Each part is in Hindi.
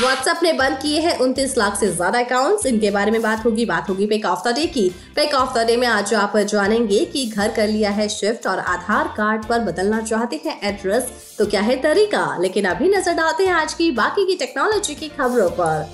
व्हाट्सएप ने बंद किए हैं उनतीस लाख से ज़्यादा अकाउंट्स इनके बारे में बात होगी बात होगी पेक ऑफ़ द डे की। पेक ऑफ़ द डे में आज आप जानेंगे कि घर कर लिया है शिफ्ट और आधार कार्ड पर बदलना चाहते हैं एड्रेस तो क्या है तरीका? लेकिन अभी नज़र डालते हैं आज की, बाकी की टेक्नोलॉजी की खबरों पर।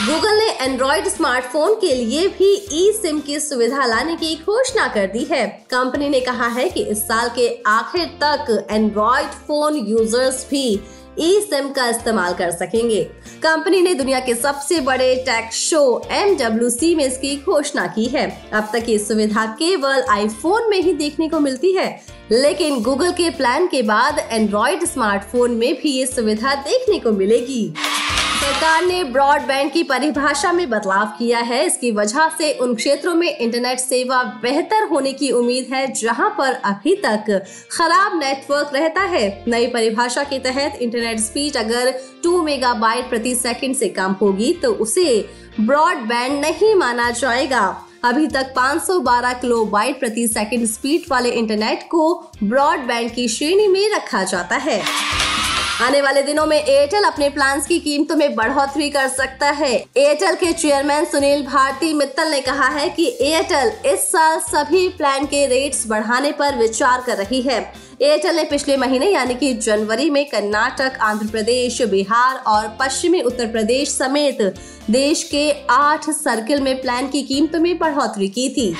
गूगल ने एंड्रॉइड स्मार्टफ़ोन के लिए भी ई सिम की सुविधा लाने की घोषणा कर दी है। कंपनी ने कहा है कि इस साल के आखिर तक एंड्रॉइड फ़ोन यूज़र्स भी ई सिम का इस्तेमाल कर सकेंगे। कंपनी ने दुनिया के सबसे बड़े टैक्स शो एम में इसकी घोषणा की है। अब तक ये सुविधा केवल आईफोन में ही देखने को मिलती है। लेकिन गूगल के प्लान के बाद एंड्रॉइड स्मार्टफ़ोन में भी ये सुविधा देखने को मिलेगी। सरकार ने ब्रॉडबैंड की परिभाषा में बदलाव किया है। इसकी वजह से उन क्षेत्रों में इंटरनेट सेवा बेहतर होने की उम्मीद है, जहाँ पर अभी तक खराब नेटवर्क रहता है। नई परिभाषा के तहत इंटरनेट स्पीड अगर 2 मेगाबाइट प्रति सेकंड से कम होगी तो उसे ब्रॉडबैंड नहीं माना जाएगा। अभी तक 512 किलोबाइट प्रति सेकंड स्पीड वाले इंटरनेट को ब्रॉडबैंड की श्रेणी में रखा जाता है। आने वाले दिनों में एयरटेल अपने प्लान की कीमतों में बढ़ोतरी कर सकता है। एयरटेल के चेयरमैन सुनील भारती मित्तल ने कहा है कि एयरटेल इस साल सभी प्लान के रेट्स बढ़ाने पर विचार कर रही है। एयरटेल ने पिछले महीने, यानी कि जनवरी में, कर्नाटक, आंध्र प्रदेश, बिहार और पश्चिमी उत्तर प्रदेश समेत देश के आठ सर्किल में प्लान की कीमतों में बढ़ोतरी की थी।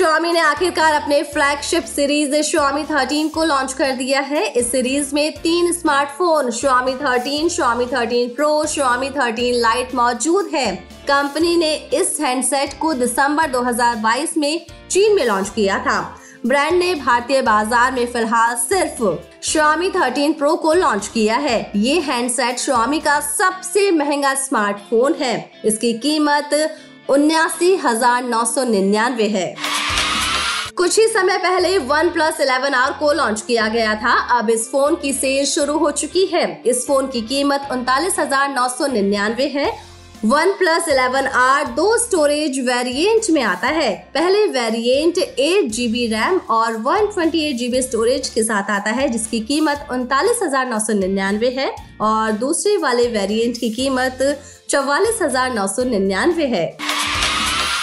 Xiaomi ने आखिरकार अपने फ्लैगशिप सीरीज़ Xiaomi 13 को लॉन्च कर दिया है। इस सीरीज़ में तीन smartphone Xiaomi 13, Xiaomi 13 Pro, Xiaomi 13 Lite मौजूद है। कंपनी ने इस हैंडसेट को दिसंबर 2022 में चीन में लॉन्च किया था। ब्रांड ने भारतीय बाज़ार में फ़िलहाल सिर्फ़ Xiaomi 13 Pro को लॉन्च किया है। ये हैंडसेट Xiaomi का सबसे महँगा स्मार्टफ़ोन है। इसकी कीमत उन्यासी हज़ार नौ सौ निन्यानवे है। कुछ ही समय पहले वन प्लस इलेवन आर को लॉन्च किया गया था। अब इस फ़ोन की सेल शुरू हो चुकी है। इस फ़ोन की कीमत उनतालीस हज़ार नौ सौ निन्यानवे है। वन प्लस इलेवन आर दो स्टोरेज वेरिएंट में आता है। पहले वेरिएंट एट जीबी रैम और one twenty eight GB storage के साथ आता है, जिसकी कीमत उनतालीस हज़ार नौ सौ निन्यानवे है और दूसरे वाले वेरिएंट की कीमत चौवालीस हज़ार नौ सौ निन्यानवे है।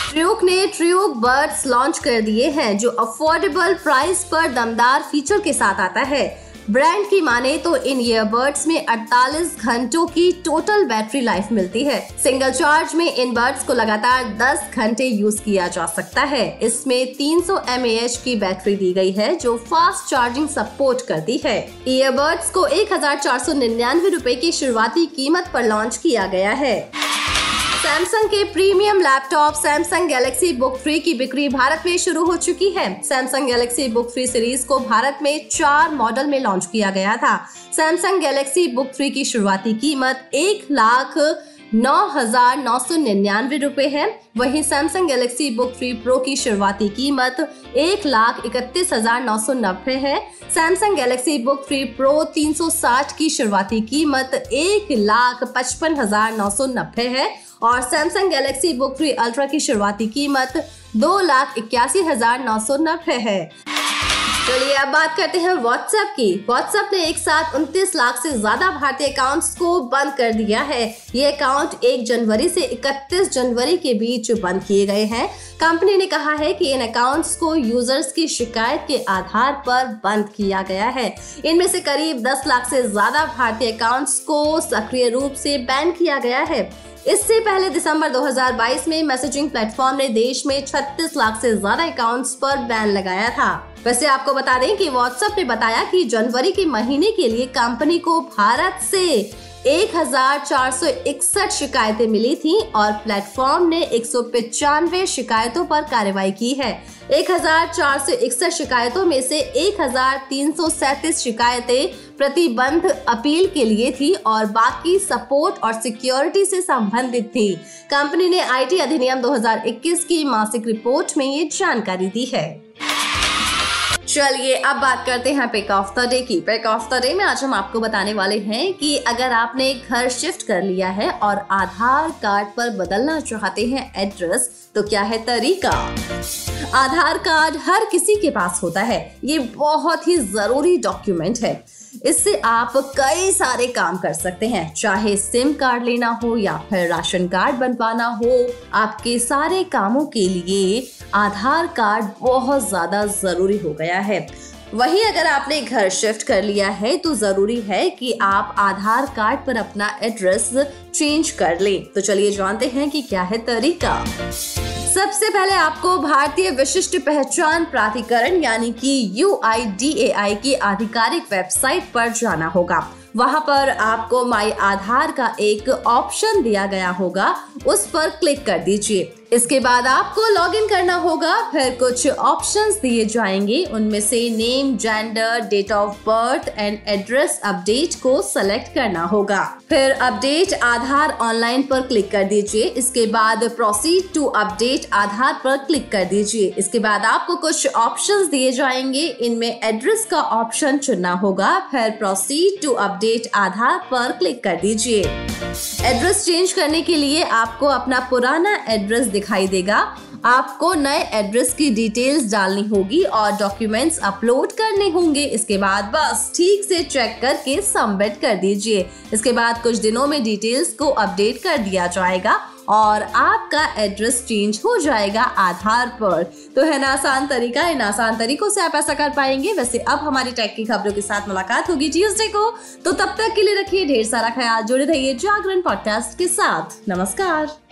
ट्रियोक ने ट्रियोक बर्ड्स लॉन्च कर दिए हैं, जो अफोर्डेबल प्राइस पर दमदार फीचर के साथ आता है। ब्रांड की माने तो इन ईयरबड्स में 48 घंटों की टोटल बैटरी लाइफ मिलती है। सिंगल चार्ज में इन बर्ड्स को लगातार 10 घंटे यूज़ किया जा सकता है। इसमें 300 सौ की बैटरी दी गई है, जो फास्ट चार्जिंग सपोर्ट करती है। ईयरबड्स को एक हज़ार की शुरुआती कीमत पर लॉन्च किया गया है। सैमसंग के premium laptop Samsung Galaxy Book three की बिक्री भारत में शुरू हो चुकी है। Samsung Galaxy Book three series को भारत में चार मॉडल में लॉन्च किया गया था। सैमसंग गैलेक्सी बुक फ्री की शुरुआती कीमत एक लाख नौ हज़ार नौ सौ निन्यानवे रूपए है। वहीं Samsung Galaxy Book three Pro की शुरुआती कीमत एक लाख इकतीस हज़ार नौ सौ नब्बे है। Samsung Galaxy Book three Pro 360 की शुरुआती कीमत एक लाख पचपन हज़ार नौ सौ नब्बे है। और Samsung Galaxy Book three Ultra की शुरुआती कीमत दो लाख इक्यासी हज़ार नौ सौ नब्बे है। चलिए अब बात करते हैं व्हाट्सएप की। व्हाट्सएप ने एक साथ 29 लाख से ज़्यादा भारतीय अकाउंट्स को बंद कर दिया है। ये अकाउंट 1 जनवरी से 31 जनवरी के बीच बंद किए गए हैं। कंपनी ने कहा है कि इन अकाउंट्स को यूज़र्स की शिकायत के आधार पर बंद किया गया है। इनमें से करीब 10 लाख से ज़्यादा भारतीय अकाउंट्स को सक्रिय रूप से बैन किया गया है। इससे पहले दिसंबर 2022 में मैसेजिंग प्लेटफॉर्म ने देश में 36 लाख से ज़्यादा अकाउंट्स पर बैन लगाया था। वैसे आपको बता दें कि व्हाट्सएप ने बताया कि जनवरी के महीने के लिए कंपनी को भारत से एक हज़ार चार सौ इकसठ शिकायतें मिली थीं और प्लेटफॉर्म ने एक शिकायतों पर कार्रवाई की है। एक हज़ार चार सौ इकसठ शिकायतों में से एक हज़ार तीन सौ सैंतीस शिकायतें प्रतिबंध अपील के लिए थी और बाकी सपोर्ट और सिक्योरिटी से संबंधित थी। कंपनी ने आईटी अधिनियम 2021 की मासिक रिपोर्ट में ये जानकारी दी है। चलिए अब बात करते हैं पिक ऑफ़ द डे की। पिक ऑफ़ द डे में आज हम आपको बताने वाले हैं कि अगर आपने घर शिफ्ट कर लिया है और आधार कार्ड पर बदलना चाहते हैं एड्रेस तो क्या है तरीका? आधार कार्ड हर किसी के पास होता है। ये बहुत ही ज़रूरी डॉक्यूमेंट है। इससे आप कई सारे काम कर सकते हैं। चाहे सिम कार्ड लेना हो या फिर राशन कार्ड बनवाना हो, आपके सारे कामों के लिए आधार कार्ड बहुत ज़्यादा ज़रूरी हो गया है। वहीं अगर आपने घर शिफ्ट कर लिया है तो ज़रूरी है कि आप आधार कार्ड पर अपना एड्रेस चेंज कर लें। तो चलिए जानते हैं कि क्या है तरीका। सबसे पहले आपको भारतीय विशिष्ट पहचान प्राधिकरण, यानी कि UIDAI की आधिकारिक वेबसाइट पर जाना होगा। वहाँ पर आपको माई आधार का एक ऑप्शन दिया गया होगा उस पर क्लिक कर दीजिए। इसके बाद आपको लॉगिन करना होगा। फिर कुछ ऑप्शंस दिए जाएँगे। उनमें से name, gender, date of birth and address update को सेलेक्ट करना होगा। फिर अपडेट आधार ऑनलाइन पर क्लिक कर दीजिए। इसके बाद प्रोसीड टू अपडेट आधार पर क्लिक कर दीजिए। इसके बाद आपको कुछ ऑप्शंस दिए जाएँगे। इनमें एड्रेस का ऑप्शन चुनना होगा। फिर प्रोसीड टू अपडेट आधार पर क्लिक कर दीजिए। एड्रेस चेंज करने के लिए आपको अपना पुराना एड्रेस दिखाई देगा। आपको नए एड्रेस की डिटेल्स डालनी होगी और डॉक्यूमेंट्स अपलोड करने होंगे। इसके बाद बस ठीक से चेक करके सबमिट कर दीजिए। इसके बाद कुछ दिनों में डिटेल्स को अपडेट कर दिया जाएगा। और आपका एड्रेस चेंज हो जाएगा आधार पर। तो है ना, आसान तरीका, इन आसान तरीकों से आप ऐसा कर पाएँगे। वैसे अब हमारी टेक की खबरों के साथ मुलाकात होगी ट्यूजडे को। तो तब तक के लिए रखिए ढेर सारा ख्याल, जुड़े रहिए जागरण पॉडकास्ट के साथ। नमस्कार।